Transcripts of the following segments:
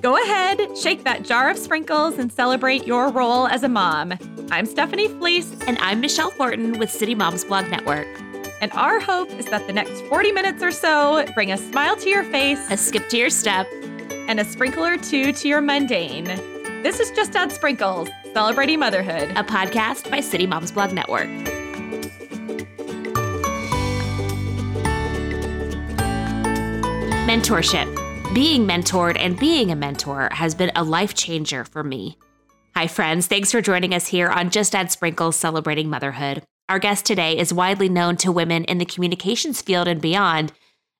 Go ahead, shake that jar of sprinkles and celebrate your role as a mom. I'm Stephanie Fleece. And I'm Michelle Fortin with City Moms Blog Network. And our hope is that the next 40 minutes or so bring a smile to your face, a skip to your step, and a sprinkle or two to your mundane. This is Just Add Sprinkles, celebrating motherhood, a podcast by City Moms Blog Network. Mentorship. Being mentored and being a mentor has been a life changer for me. Hi, friends. Thanks for joining us here on Just Add Sprinkles Celebrating Motherhood. Our guest today is widely known to women in the communications field and beyond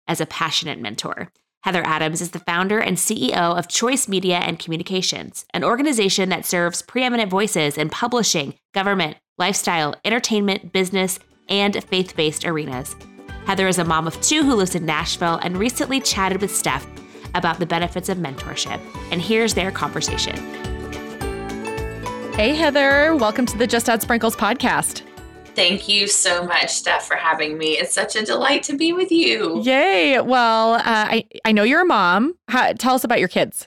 as a passionate mentor. Heather Adams is the founder and CEO of Choice Media and Communications, an organization that serves preeminent voices in publishing, government, lifestyle, entertainment, business, and faith based arenas. Heather is a mom of two who lives in Nashville and recently chatted with Steph about the benefits of mentorship. And here's their conversation. Hey, Heather. Welcome to the Just Add Sprinkles podcast. Thank you so much, Steph, for having me. It's such a delight to be with you. Yay. Well, uh, I, I know you're a mom. How, tell us about your kids.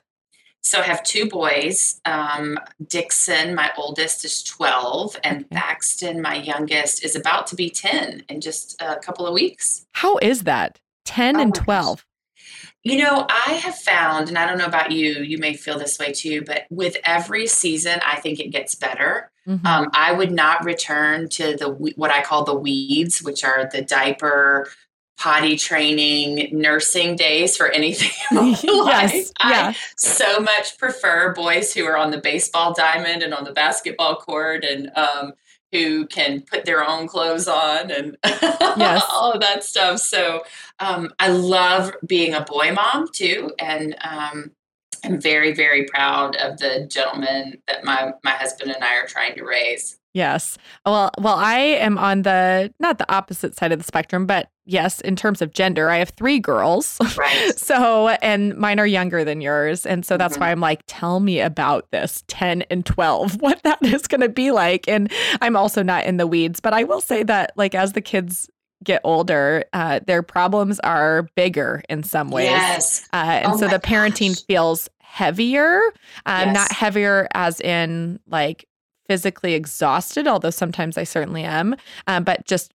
So I have two boys. Um, Dixon, my oldest, is 12, and okay. Thaxton, my youngest, is about to be 10 in just a couple of weeks. How is that? 10 oh and 12. You know, I have found, and I don't know about you, you may feel this way too, but with every season, I think it gets better. Mm-hmm. Um, I would not return to the what I call the weeds, which are the diaper, potty training, nursing days for anything yes, Yeah. I so much prefer boys who are on the baseball diamond and on the basketball court and um, who can put their own clothes on and yes. all of that stuff. So um, I love being a boy mom too. And um, I'm very, very proud of the gentleman that my, my husband and I are trying to raise. Yes. Well, well, I am on the not the opposite side of the spectrum, but yes, in terms of gender, I have three girls. Right. so, and mine are younger than yours, and so that's mm-hmm. why I'm like, tell me about this 10 and 12, what that is going to be like. And I'm also not in the weeds, but I will say that like as the kids get older, uh, their problems are bigger in some ways. Yes. Uh, and oh so the parenting gosh. feels heavier, um, yes. not heavier as in like physically exhausted, although sometimes I certainly am, um, but just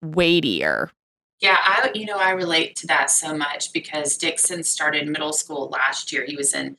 weightier. Yeah, I you know I relate to that so much because Dixon started middle school last year. He was in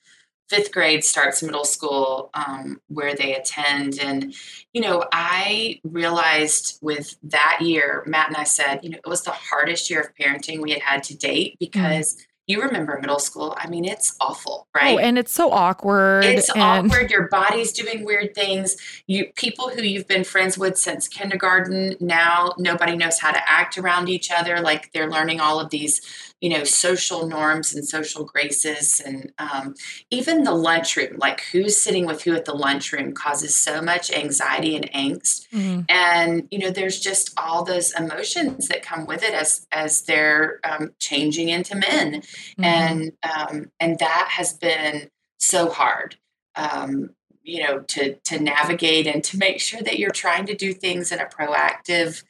fifth grade, starts middle school um, where they attend, and you know I realized with that year, Matt and I said, you know, it was the hardest year of parenting we had had to date mm. because. Mm you remember middle school. I mean, it's awful, oh, right? Oh, and it's so awkward. It's and... awkward. Your body's doing weird things. You people who you've been friends with since kindergarten, now nobody knows how to act around each other. Like they're learning all of these you know social norms and social graces and um, even the lunchroom like who's sitting with who at the lunchroom causes so much anxiety and angst mm-hmm. and you know there's just all those emotions that come with it as as they're um, changing into men mm-hmm. and um, and that has been so hard um, you know to to navigate and to make sure that you're trying to do things in a proactive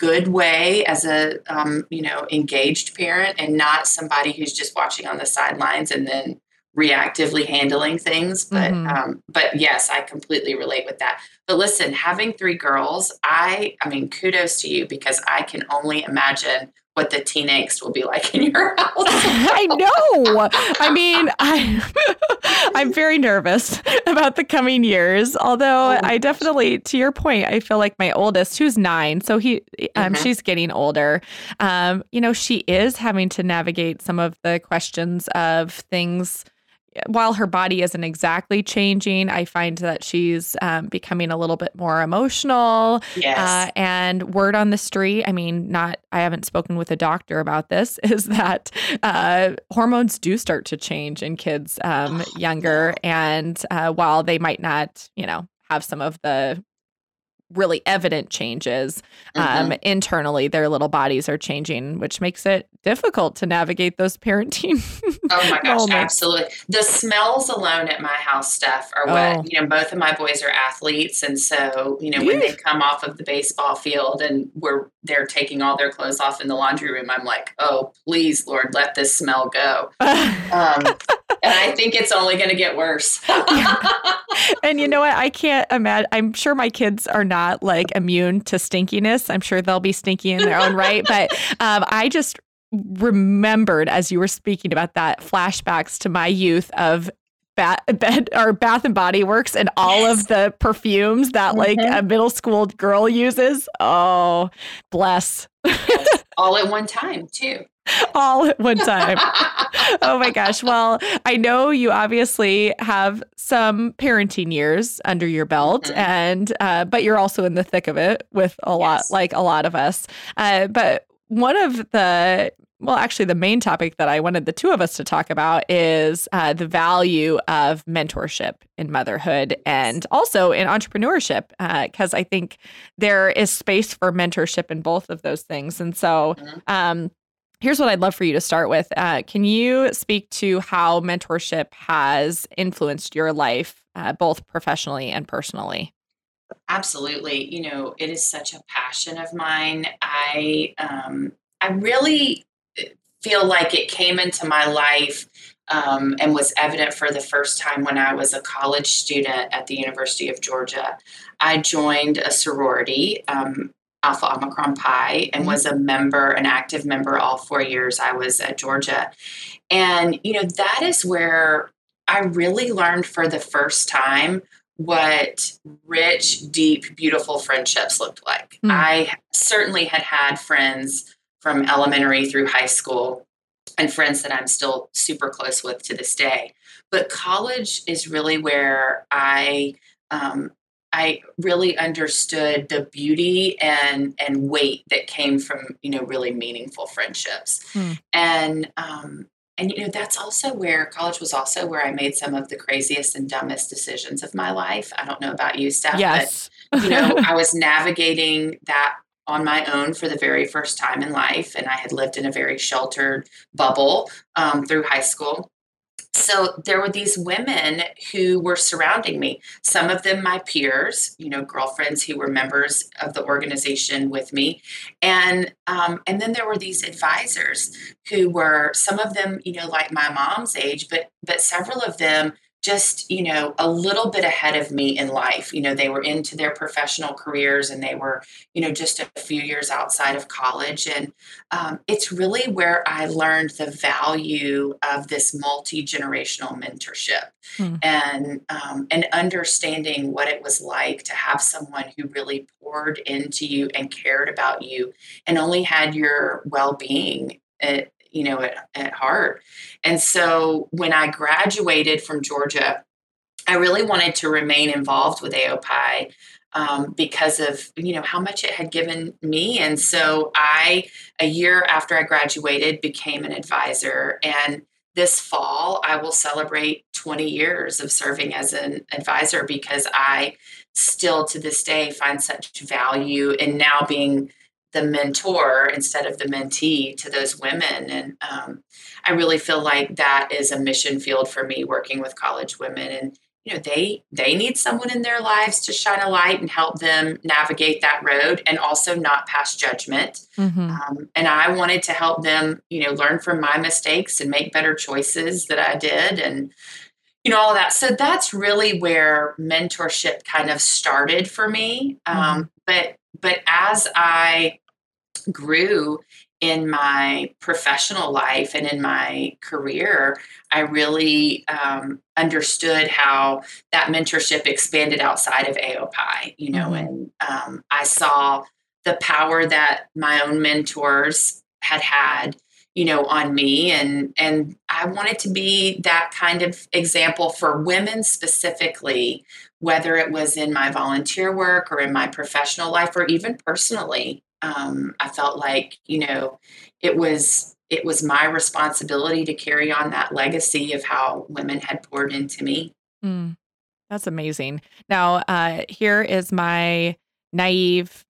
good way as a um, you know engaged parent and not somebody who's just watching on the sidelines and then reactively handling things but mm-hmm. um, but yes i completely relate with that but listen having three girls i i mean kudos to you because i can only imagine what the teen angst will be like in your house. I know. I mean, I I'm very nervous about the coming years. Although oh I definitely, to your point, I feel like my oldest, who's nine, so he, um, mm-hmm. she's getting older. Um, you know, she is having to navigate some of the questions of things while her body isn't exactly changing, I find that she's um, becoming a little bit more emotional. Yes. Uh, and word on the street, I mean, not, I haven't spoken with a doctor about this, is that uh, hormones do start to change in kids um, oh, younger. And uh, while they might not, you know, have some of the really evident changes um, mm-hmm. internally their little bodies are changing which makes it difficult to navigate those parenting oh my gosh moments. absolutely the smells alone at my house stuff are what oh. you know both of my boys are athletes and so you know when they come off of the baseball field and we're they're taking all their clothes off in the laundry room i'm like oh please lord let this smell go um, and I think it's only going to get worse. and you know what? I can't imagine. I'm sure my kids are not like immune to stinkiness. I'm sure they'll be stinky in their own right. But um, I just remembered as you were speaking about that flashbacks to my youth of Bat, bed or Bath and Body Works and all yes. of the perfumes that like mm-hmm. a middle school girl uses. Oh, bless. Yes. All at one time, too. all at one time. oh my gosh. Well, I know you obviously have some parenting years under your belt mm-hmm. and uh, but you're also in the thick of it with a yes. lot like a lot of us. Uh, but one of the well, actually, the main topic that I wanted the two of us to talk about is uh, the value of mentorship in motherhood and also in entrepreneurship, because uh, I think there is space for mentorship in both of those things. And so, mm-hmm. um, here's what I'd love for you to start with. Uh, can you speak to how mentorship has influenced your life, uh, both professionally and personally? Absolutely. You know, it is such a passion of mine. I um, I really feel like it came into my life um, and was evident for the first time when I was a college student at the University of Georgia. I joined a sorority, um, Alpha Omicron Pi, and mm-hmm. was a member, an active member all four years I was at Georgia. And, you know, that is where I really learned for the first time what rich, deep, beautiful friendships looked like. Mm. I certainly had had friends from elementary through high school and friends that I'm still super close with to this day. But college is really where I um, I really understood the beauty and and weight that came from you know really meaningful friendships, hmm. and um, and you know that's also where college was also where I made some of the craziest and dumbest decisions of my life. I don't know about you, Steph, yes. but you know I was navigating that on my own for the very first time in life. And I had lived in a very sheltered bubble um, through high school. So there were these women who were surrounding me. Some of them my peers, you know, girlfriends who were members of the organization with me, and um, and then there were these advisors who were some of them, you know, like my mom's age, but but several of them just you know a little bit ahead of me in life you know they were into their professional careers and they were you know just a few years outside of college and um, it's really where i learned the value of this multi-generational mentorship hmm. and um, and understanding what it was like to have someone who really poured into you and cared about you and only had your well-being you know, at, at heart. And so when I graduated from Georgia, I really wanted to remain involved with AOPI um, because of you know how much it had given me and so i a year after i graduated became an advisor and this fall i will celebrate 20 years of serving as an advisor because i still to this day find such value in now being the mentor instead of the mentee to those women. And um, I really feel like that is a mission field for me working with college women. And you know they they need someone in their lives to shine a light and help them navigate that road and also not pass judgment mm-hmm. um, and i wanted to help them you know learn from my mistakes and make better choices that i did and you know all that so that's really where mentorship kind of started for me um, mm-hmm. but but as i grew in my professional life and in my career, I really um, understood how that mentorship expanded outside of AOPI, you know, mm-hmm. and um, I saw the power that my own mentors had had you know on me and and i wanted to be that kind of example for women specifically whether it was in my volunteer work or in my professional life or even personally um, I felt like you know it was it was my responsibility to carry on that legacy of how women had poured into me. Mm, that's amazing. Now, uh, here is my naive,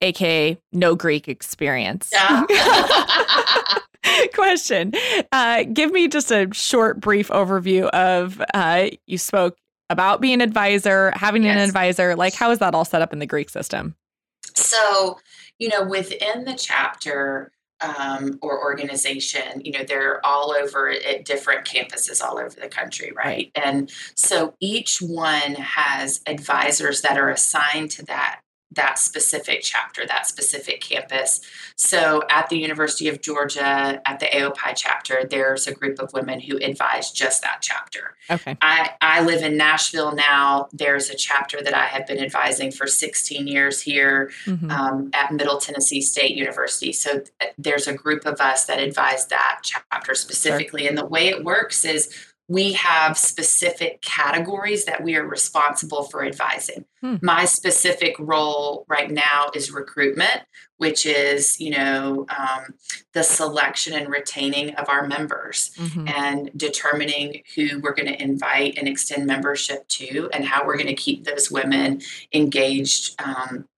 aka no Greek experience. Yeah. Question: uh, Give me just a short, brief overview of uh, you spoke about being an advisor, having yes. an advisor. Like, how is that all set up in the Greek system? So, you know, within the chapter, um, or organization, you know, they're all over at different campuses all over the country, right? right? And so each one has advisors that are assigned to that that specific chapter, that specific campus. So at the University of Georgia, at the AOPI chapter, there's a group of women who advise just that chapter. Okay. I, I live in Nashville now. There's a chapter that I have been advising for 16 years here mm-hmm. um, at Middle Tennessee State University. So uh, there's a group of us that advise that chapter specifically. Sure. And the way it works is we have specific categories that we are responsible for advising. Hmm. My specific role right now is recruitment, which is, you know, um, the selection and retaining of our members mm-hmm. and determining who we're going to invite and extend membership to and how we're going to keep those women engaged um,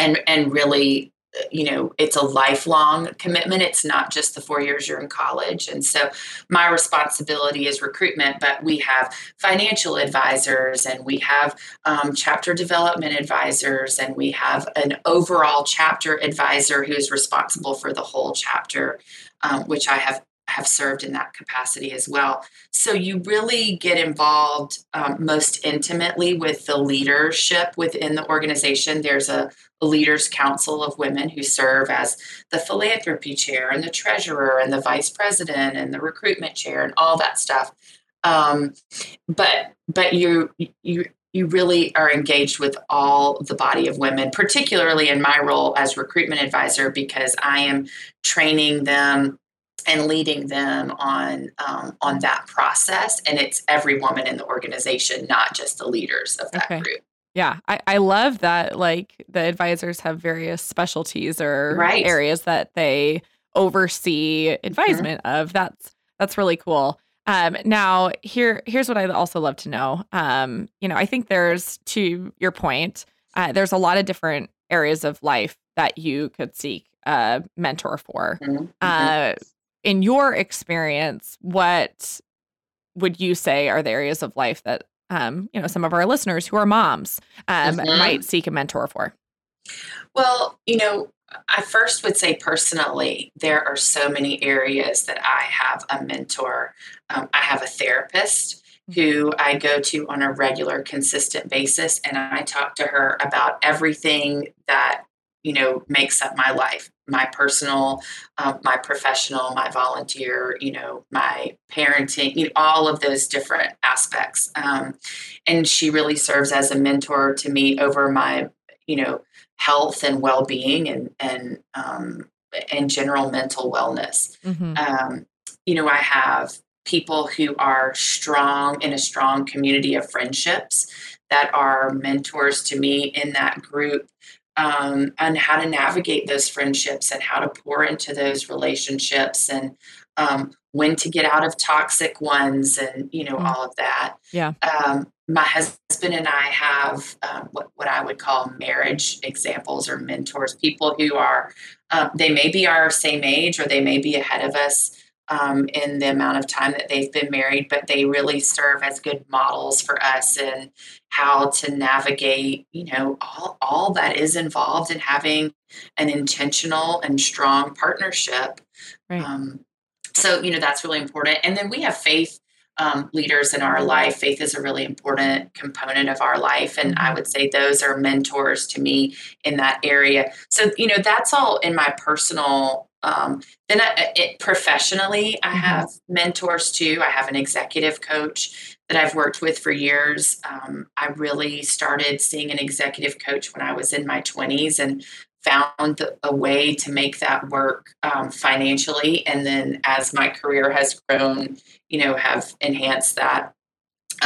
and, and really you know it's a lifelong commitment. It's not just the four years you're in college. And so my responsibility is recruitment but we have financial advisors and we have um, chapter development advisors and we have an overall chapter advisor who's responsible for the whole chapter um, which i have have served in that capacity as well. So you really get involved um, most intimately with the leadership within the organization. There's a, leaders council of women who serve as the philanthropy chair and the treasurer and the vice president and the recruitment chair and all that stuff. Um, but but you you you really are engaged with all the body of women, particularly in my role as recruitment advisor, because I am training them and leading them on um, on that process and it's every woman in the organization not just the leaders of that okay. group yeah I, I love that like the advisors have various specialties or right. areas that they oversee advisement mm-hmm. of that's that's really cool um, now here here's what i also love to know um, you know i think there's to your point uh, there's a lot of different areas of life that you could seek a mentor for mm-hmm. uh, in your experience, what would you say are the areas of life that um, you know some of our listeners who are moms um, mm-hmm. might seek a mentor for? Well, you know, I first would say personally, there are so many areas that I have a mentor. Um, I have a therapist who I go to on a regular, consistent basis, and I talk to her about everything that you know makes up my life my personal um, my professional my volunteer you know my parenting you know, all of those different aspects. Um, and she really serves as a mentor to me over my you know health and well-being and and um, and general mental wellness. Mm-hmm. um, you know i have people who are strong in a strong community of friendships that are mentors to me in that group um, and how to navigate those friendships and how to pour into those relationships and um, when to get out of toxic ones and you know mm. all of that yeah um, my husband and i have um, what, what i would call marriage examples or mentors people who are um, they may be our same age or they may be ahead of us um, in the amount of time that they've been married, but they really serve as good models for us in how to navigate, you know, all, all that is involved in having an intentional and strong partnership. Right. Um, so, you know, that's really important. And then we have faith um, leaders in our life. Faith is a really important component of our life. And I mm-hmm. would say those are mentors to me in that area. So, you know, that's all in my personal um, then I, it, professionally, I mm-hmm. have mentors too. I have an executive coach that I've worked with for years. Um, I really started seeing an executive coach when I was in my 20s and found a way to make that work um, financially. And then as my career has grown, you know, have enhanced that.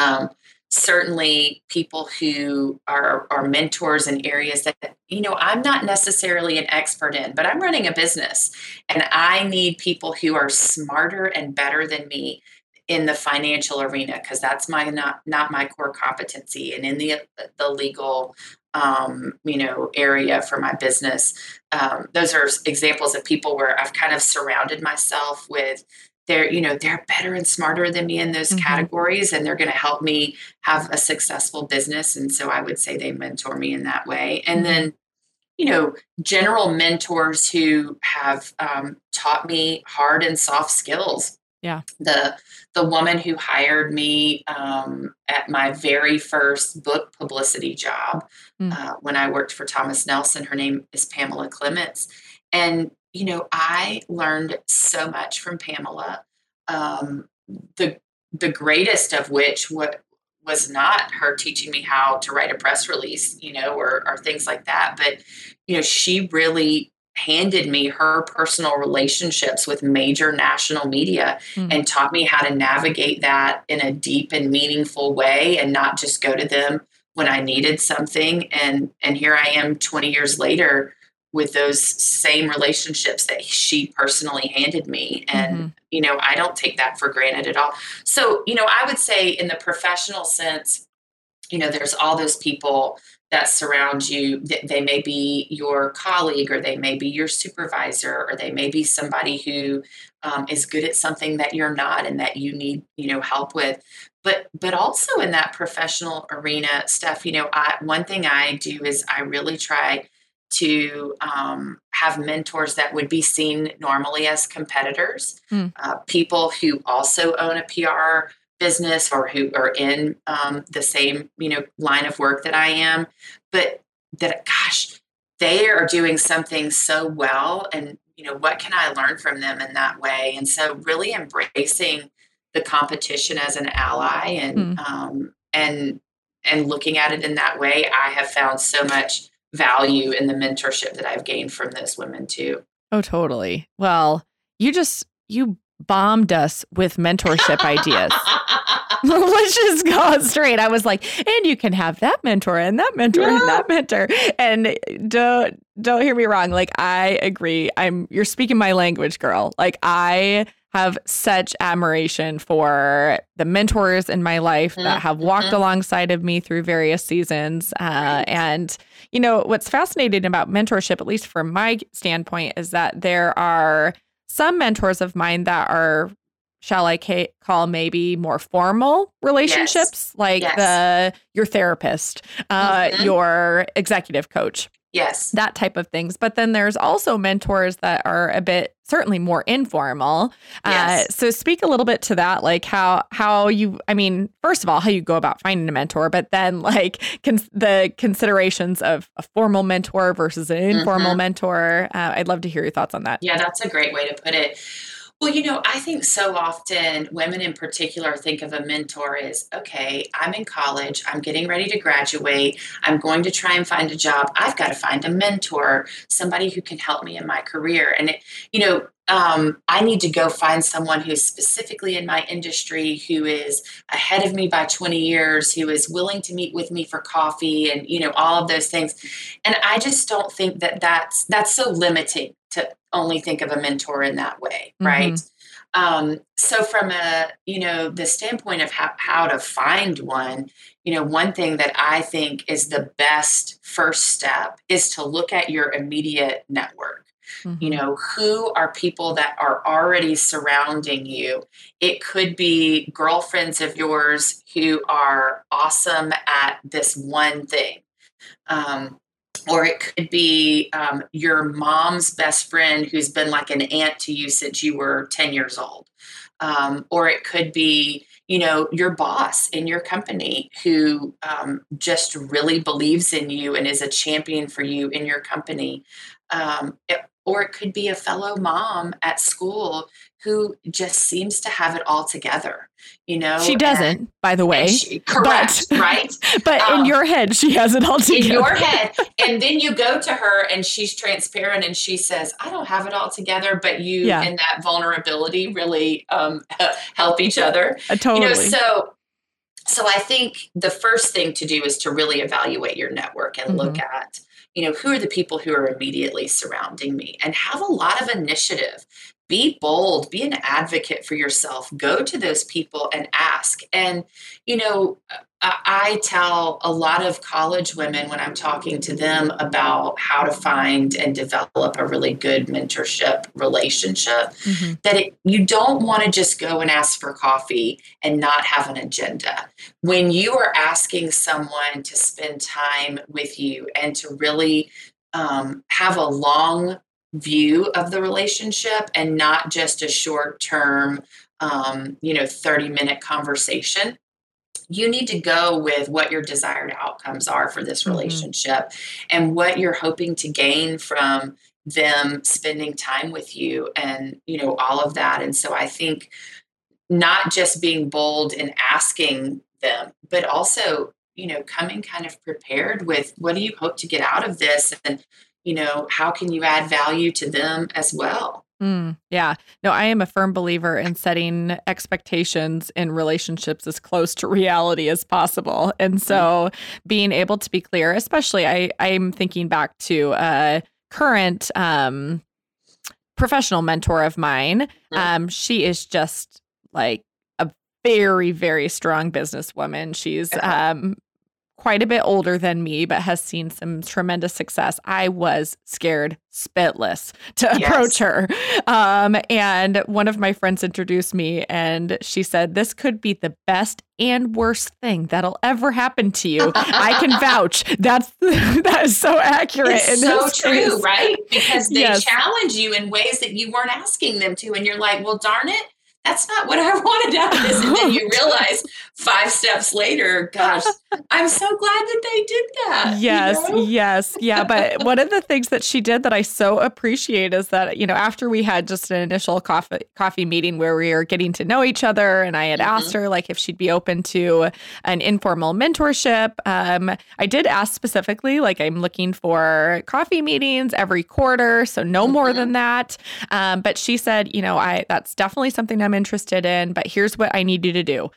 Um, certainly people who are, are mentors in areas that you know i'm not necessarily an expert in but i'm running a business. And i need people who are smarter and better than me in the financial arena because that's my not not my core competency. And in the the legal um, you know area for my business um, those are examples of people where i've kind of surrounded myself with they're you know they're better and smarter than me in those mm-hmm. categories and they're going to help me have a successful business and so i would say they mentor me in that way and mm-hmm. then you know, general mentors who have um, taught me hard and soft skills. Yeah. The the woman who hired me um, at my very first book publicity job mm. uh, when I worked for Thomas Nelson, her name is Pamela Clements, and you know I learned so much from Pamela. Um, the the greatest of which what was not her teaching me how to write a press release, you know, or, or things like that. But, you know, she really handed me her personal relationships with major national media mm. and taught me how to navigate that in a deep and meaningful way and not just go to them when I needed something. And and here I am 20 years later with those same relationships that she personally handed me. And mm-hmm. you know i don't take that for granted at all. So you know i would say in the professional sense you know there's all those people that surround you. They may be your colleague or they may be your supervisor or they may be somebody who um, is good at something that you're not and that you need you know help with. But but also in that professional arena stuff you know I, one thing i do is i really try to um, have mentors that would be seen normally as competitors, mm. uh, people who also own a PR business or who are in um, the same you know line of work that I am, but that gosh, they are doing something so well, and you know what can I learn from them in that way? And so really embracing the competition as an ally and mm. um, and and looking at it in that way, I have found so much value in the mentorship that I've gained from those women too. Oh, totally. Well, you just you bombed us with mentorship ideas. Let's just go straight. I was like, and you can have that mentor and that mentor yeah. and that mentor. And don't don't hear me wrong. Like I agree. I'm you're speaking my language, girl. Like I have such admiration for the mentors in my life mm-hmm. that have walked mm-hmm. alongside of me through various seasons. Uh, right. And, you know, what's fascinating about mentorship, at least from my standpoint, is that there are some mentors of mine that are shall I ca- call maybe more formal relationships, yes. like yes. the your therapist, uh, mm-hmm. your executive coach. Yes. That type of things. But then there's also mentors that are a bit certainly more informal. Uh, yes. Uh, so speak a little bit to that, like how how you I mean, first of all, how you go about finding a mentor, but then like cons- the considerations of a formal mentor versus an informal mm-hmm. mentor. Uh, I'd love to hear your thoughts on that. Yeah, that's a great way to put it. Well, you know, I think so often women in particular think of a mentor as okay, I'm in college, I'm getting ready to graduate, I'm going to try and find a job. I've got to find a mentor, somebody who can help me in my career. And, it, you know, um, I need to go find someone who's specifically in my industry, who is ahead of me by 20 years, who is willing to meet with me for coffee and, you know, all of those things. And I just don't think that that's, that's so limiting to only think of a mentor in that way, mm-hmm. right? Um, so from a you know the standpoint of how, how to find one you know one thing that i think is the best first step is to look at your immediate network mm-hmm. you know who are people that are already surrounding you it could be girlfriends of yours who are awesome at this one thing um, or it could be um, your mom's best friend who's been like an aunt to you since you were 10 years old. Um, or it could be you know your boss in your company who um, just really believes in you and is a champion for you in your company. Um, it, or it could be a fellow mom at school who just seems to have it all together you know? She doesn't and, by the way she, correct but, right? but um, in your head she has it all together in your head. And then you go to her and she's transparent and she says i don't have it all together but you yeah. and that vulnerability really um, help each other. Uh, totally you know so so i think the first thing to do is to really evaluate your network and mm-hmm. look at you know who are the people who are immediately surrounding me and have a lot of initiative be bold be an advocate for yourself go to those people and ask and you know I tell a lot of college women when I'm talking to them about how to find and develop a really good mentorship relationship mm-hmm. that it, you don't want to just go and ask for coffee and not have an agenda. When you are asking someone to spend time with you and to really um, have a long view of the relationship and not just a short term, um, you know, 30 minute conversation. You need to go with what your desired outcomes are for this mm-hmm. relationship mm-hmm. and what you're hoping to gain from them spending time with you and, you know, all of that. And so I think not just being bold and asking them, but also, you know, coming kind of prepared with what do you hope to get out of this? And you know, how can you add value to them as well? Mm, yeah. No, I am a firm believer in setting expectations in relationships as close to reality as possible. And so mm being able to be clear, especially I I'm thinking back to a current um professional mentor of mine. mm Um she is just like a very very strong businesswoman. She's um quite a bit older than me, but has seen some tremendous success. I was scared spitless to yes. approach her. Um, and one of my friends introduced me, and she said, This could be the best and worst thing that'll ever happen to you. I can vouch. That's that is so accurate. It's so true, case. right? Because they yes. challenge you in ways that you weren't asking them to, and you're like, Well, darn it that's not what I wanted out of this. And then you realize five steps later, gosh, I'm so glad that they did that. Yes, you know? yes. Yeah. But one of the things that she did that I so appreciate is that, you know, after we had just an initial coffee coffee meeting where we were getting to know each other and I had mm-hmm. asked her like if she'd be open to an informal mentorship. Um, I did ask specifically, like I'm looking for coffee meetings every quarter, so no mm-hmm. more than that. Um, but she said, you know, I that's definitely something I'm interested in, but here's what I need you to do.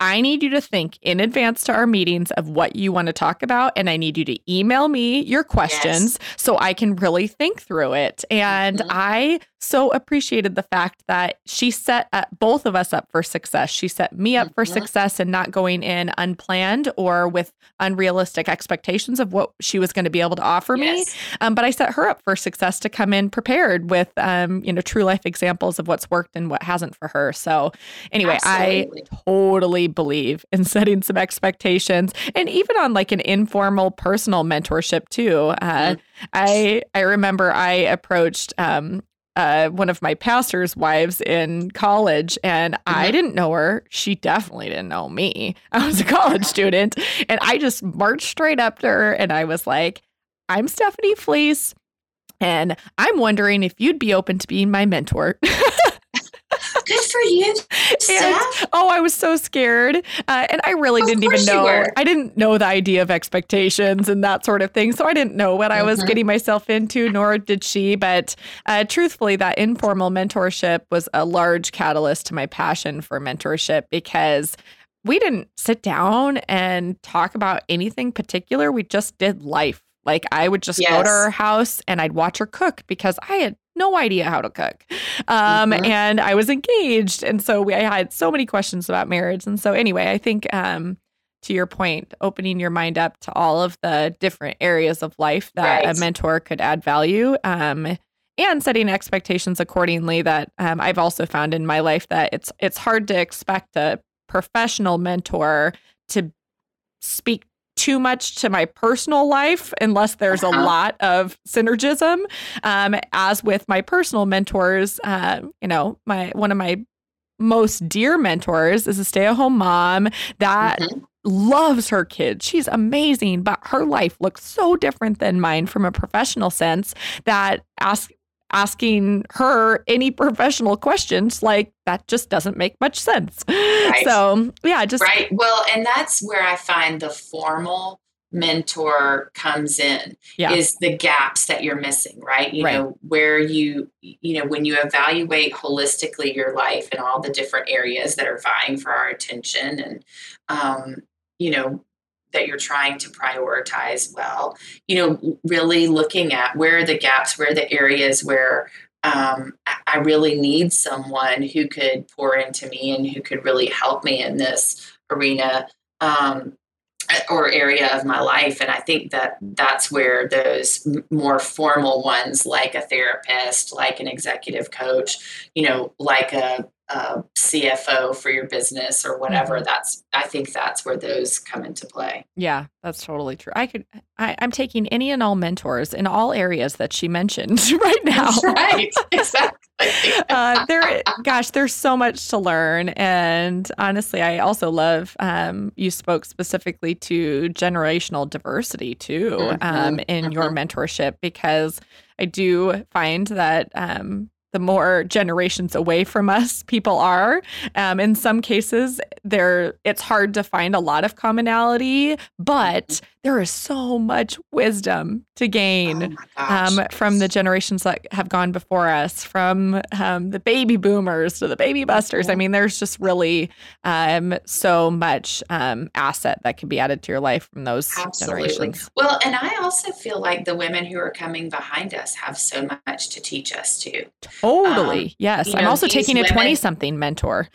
I need you to think in advance to our meetings of what you want to talk about. And I need you to email me your questions yes. so I can really think through it. And mm-hmm. I so appreciated the fact that she set both of us up for success. She set me up mm-hmm. for success and not going in unplanned or with unrealistic expectations of what she was going to be able to offer yes. me. Um, but I set her up for success to come in prepared with, um, you know, true life examples of what's worked and what hasn't for her. So, anyway, Absolutely. I totally believe in setting some expectations and even on like an informal personal mentorship too. Uh, mm-hmm. I I remember I approached um, uh, one of my pastor's wives in college, and mm-hmm. I didn't know her. She definitely didn't know me. I was a college student, and I just marched straight up to her, and I was like, "I'm Stephanie Fleece, and I'm wondering if you'd be open to being my mentor." Good for you, And, oh, I was so scared, uh, and I really of didn't even know. I didn't know the idea of expectations and that sort of thing, so I didn't know what mm-hmm. I was mm-hmm. getting myself into, nor did she. But uh, truthfully, that informal mentorship was a large catalyst to my passion for mentorship because we didn't sit down and talk about anything particular. We just did life. Like I would just yes. go to her house and I'd watch her cook because I had no idea how to cook. Um, mm-hmm. And I was engaged. And so we, I had so many questions about marriage. And so, anyway, I think um, to your point, opening your mind up to all of the different areas of life that right. a mentor could add value. Um, and setting expectations accordingly that um, I've also found in my life that it's it's hard to expect a professional mentor to speak too much to my personal life unless there's a uh-huh. lot of synergism. Um, as with my personal mentors, uh, you know, my one of my most dear mentors is a stay-at-home mom that mm-hmm. loves her kids. She's amazing, but her life looks so different than mine from a professional sense that ask asking her any professional questions like that just doesn't make much sense. Right. So, yeah, just Right. Well, and that's where I find the formal mentor comes in yeah. is the gaps that you're missing, right? You right. know, where you you know, when you evaluate holistically your life and all the different areas that are vying for our attention and um you know that you're trying to prioritize well you know really looking at where are the gaps where are the areas where um, i really need someone who could pour into me and who could really help me in this arena um, or area of my life. And i think that that's where those more formal ones like a therapist like an executive coach you know like a a CFO for your business or whatever. Mhm. That's I think that's where those come into play. Yeah, that's totally true. I could. I, I'm taking any and all mentors in all areas that she mentioned right now. That's right. Exactly. uh, there, gosh, there's so much to learn, and honestly, I also love. Um, you spoke specifically to generational diversity too um, Mhm, in your mentorship because I do find that um, the more generations away from us people are, um, in some cases, there it's hard to find a lot of commonality, but there is so much wisdom to gain Oh um, from the generations that have gone before us, from um, the baby boomers to the baby busters. I Mhm. mean, there's just really um, so much um, asset that can be added to your life from those Absolutely. generations. Well, and I also feel like the women who are coming behind us have so much to teach us too. Totally. Um, yes. I'm know, also taking a 20 something mentor.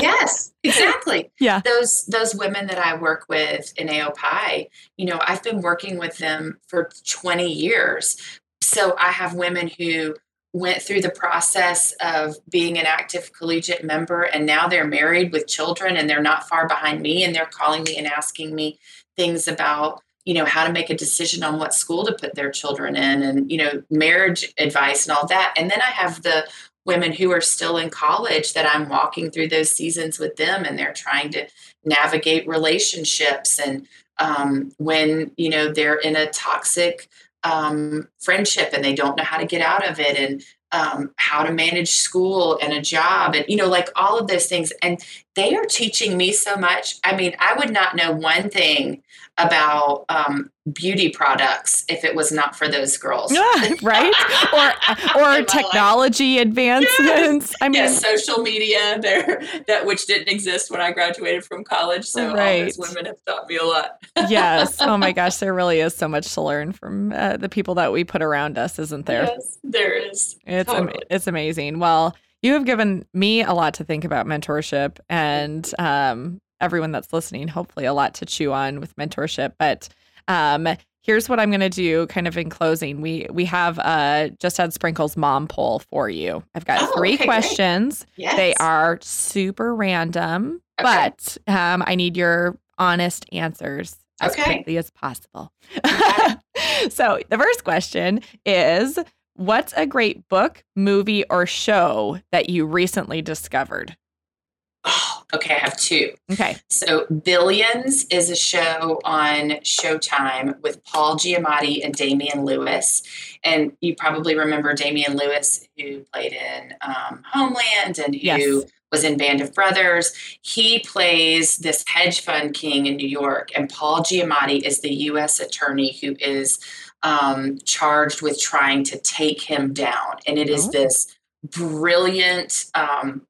yes, exactly. Yeah. Those those women that I work with in AOPI, you know, I've been working with them for 20 years. So I have women who went through the process of being an active collegiate member and now they're married with children and they're not far behind me and they're calling me and asking me things about you know how to make a decision on what school to put their children in and you know marriage advice and all that and then i have the women who are still in college that i'm walking through those seasons with them and they're trying to navigate relationships and um, when you know they're in a toxic um, friendship and they don't know how to get out of it and um, how to manage school and a job and you know like all of those things. And they are teaching me so much i mean i would not know one thing about um, beauty products if it was not for those girls Yeah, right? Or or life. technology advancements. I mean, yes, social media there that which didn't exist when I graduated from college. So all Right. those women have taught me a lot. yes. Oh my gosh, there really is so much to learn from uh, the people that we put around us, isn't there? Yes, there is. It's am- it's amazing. Well, you have given me a lot to think about mentorship, and um, everyone that's listening, hopefully, a lot to chew on with mentorship. But um, here's what I'm going to do, kind of in closing. We we have uh, just had Sprinkles mom poll for you. I've got Oh, three okay, questions. Yes. They are super random, Okay. but um, I need your honest answers as Okay. quickly as possible. so the first question is What's a great book, movie, or show that you recently discovered? Oh, okay, I have two. Okay. So Billions is a show on Showtime with Paul Giamatti and Damian Lewis. And you probably remember Damian Lewis, who played in um, Homeland and who Yes. was in Band of Brothers. He plays this hedge fund king in New York, and Paul Giamatti is the U.S. attorney who is um, charged with trying to take him down. And it is Oh. this brilliant um,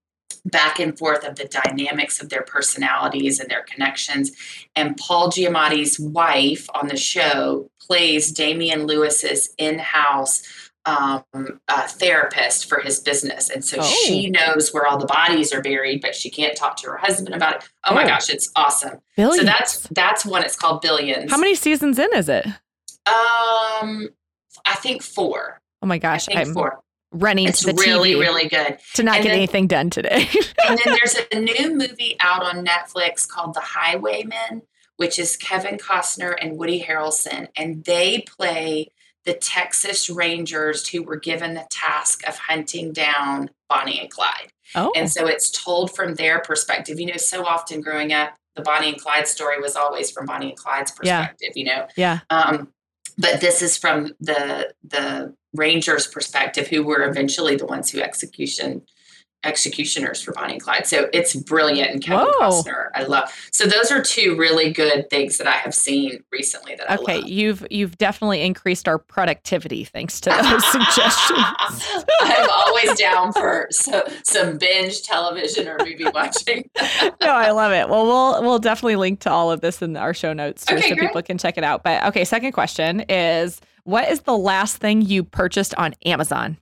back and forth of the dynamics of their personalities and their connections. And Paul Giamatti's wife on the show plays Damian Lewis's in-house um, uh, therapist for his business, and so Oh. she knows where all the bodies are buried, but she can't talk to her husband about it. Oh, my Oh. gosh, it's awesome! Billions. So that's that's one. It's called Billions. How many seasons in is it? Um, I think four. Oh my I gosh, think I'm four. running It's to the really, TV really good. to not and get then- anything done today. and then there's a new movie out on Netflix called The Highwaymen, which is Kevin Costner and Woody Harrelson, and they play the Texas Rangers who were given the task of hunting down Bonnie and Clyde. oh, And so it's told from their perspective. You know, so often growing up, the Bonnie and Clyde story was always from Bonnie and Clyde's Yeah. perspective, you know. yeah. Um, but this is from the the Rangers' perspective, who were eventually the ones who execution executioners for Bonnie and Clyde. So it's brilliant, and Kevin Whoa. Costner, I love. So those are two really good things that I have seen recently that I Okay, love. you've you've definitely increased our productivity thanks to those suggestions. I'm always down for so, some binge television or movie watching. no, I love it. Well, we'll we'll definitely link to all of this in our show notes too, Okay, so great. people can check it out. But okay, second question is, what is the last thing you purchased on Amazon?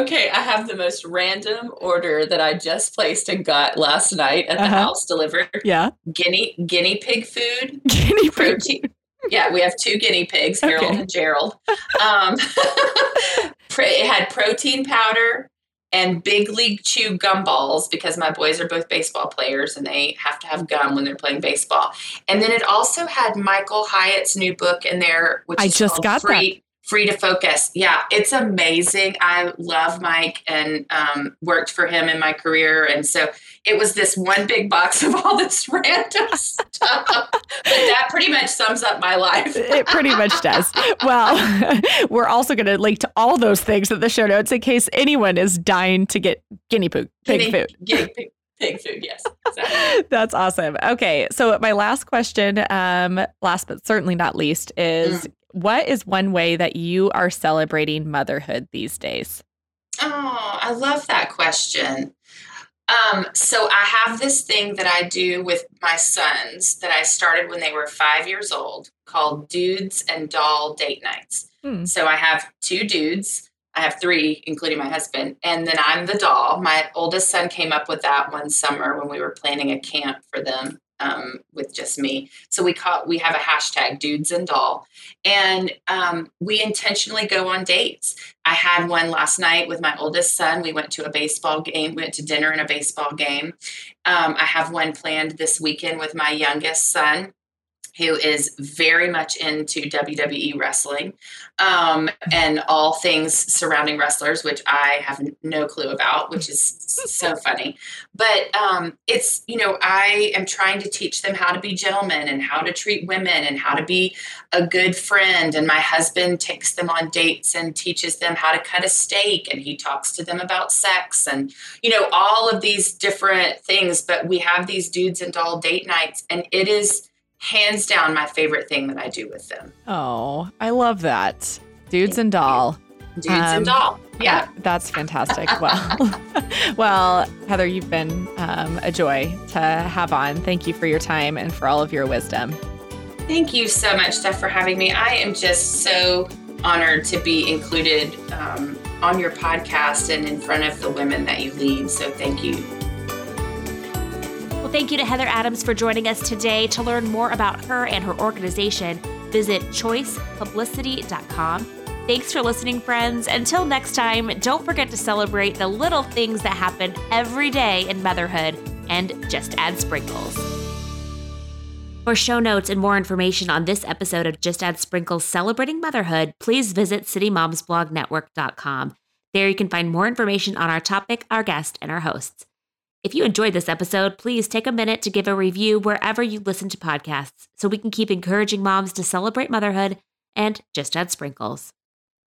Okay, I have the most random order that I just placed and got last night at the Uh-huh. house delivered. Yeah, Guinea guinea pig food guinea pig. protein. Yeah, we have two guinea pigs, Harold Okay. and Gerald. Um, it had protein powder, and Big League Chew gumballs because my boys are both baseball players and they have to have gum when they're playing baseball. And then it also had Michael Hyatt's new book in there, which I is just got Free, that. Free to Focus. Yeah, it's amazing. I love Mike and um, worked for him in my career. And so it was this one big box of all this random stuff. but that pretty much sums up my life. it pretty much does. Well, we're also going to link to all those things in the show notes in case anyone is dying to get guinea pig, pig Guinea- food. Guinea pig, pig food, yes. Exactly. That's awesome. Okay, so my last question, um, last but certainly not least, is what is one way that you are celebrating motherhood these days? Oh, I love that question. Um, so I have this thing that I do with my sons that I started when they were five years old called Dudes and Doll Date Nights. Hmm. So I have two dudes. I have three, including my husband, and then I'm the doll. My oldest son came up with that one summer when we were planning a camp for them um, with just me. So we call we have a hashtag Dudes and Doll, and um, we intentionally go on dates. I had one last night with my oldest son. We went to a baseball game, went to dinner and a baseball game. Um, I have one planned this weekend with my youngest son, who is very much into WWE wrestling um, and all things surrounding wrestlers, which I have no clue about, which is so funny. But um, it's, you know, I am trying to teach them how to be gentlemen and how to treat women and how to be a good friend. And my husband takes them on dates and teaches them how to cut a steak and he talks to them about sex and, you know, all of these different things. But we have these dudes and doll date nights and it is hands down my favorite thing that I do with them. Oh, I love that. Dudes and doll. Dudes Um, and doll. Yeah. That's fantastic. Well, well, Heather, you've been um, a joy to have on. Thank you for your time and for all of your wisdom. Thank you so much, Steph, for having me. I am just so honored to be included um, on your podcast and in front of the women that you lead. So thank you. Thank you to Heather Adams for joining us today. To learn more about her and her organization, visit choicepublicity.com. Thanks for listening, friends. Until next time, don't forget to celebrate the little things that happen every day in motherhood and just add sprinkles. For show notes and more information on this episode of Just Add Sprinkles Celebrating Motherhood, please visit citymomsblognetwork.com. There you can find more information on our topic, our guest, and our hosts. If you enjoyed this episode, please take a minute to give a review wherever you listen to podcasts so we can keep encouraging moms to celebrate motherhood and just add sprinkles.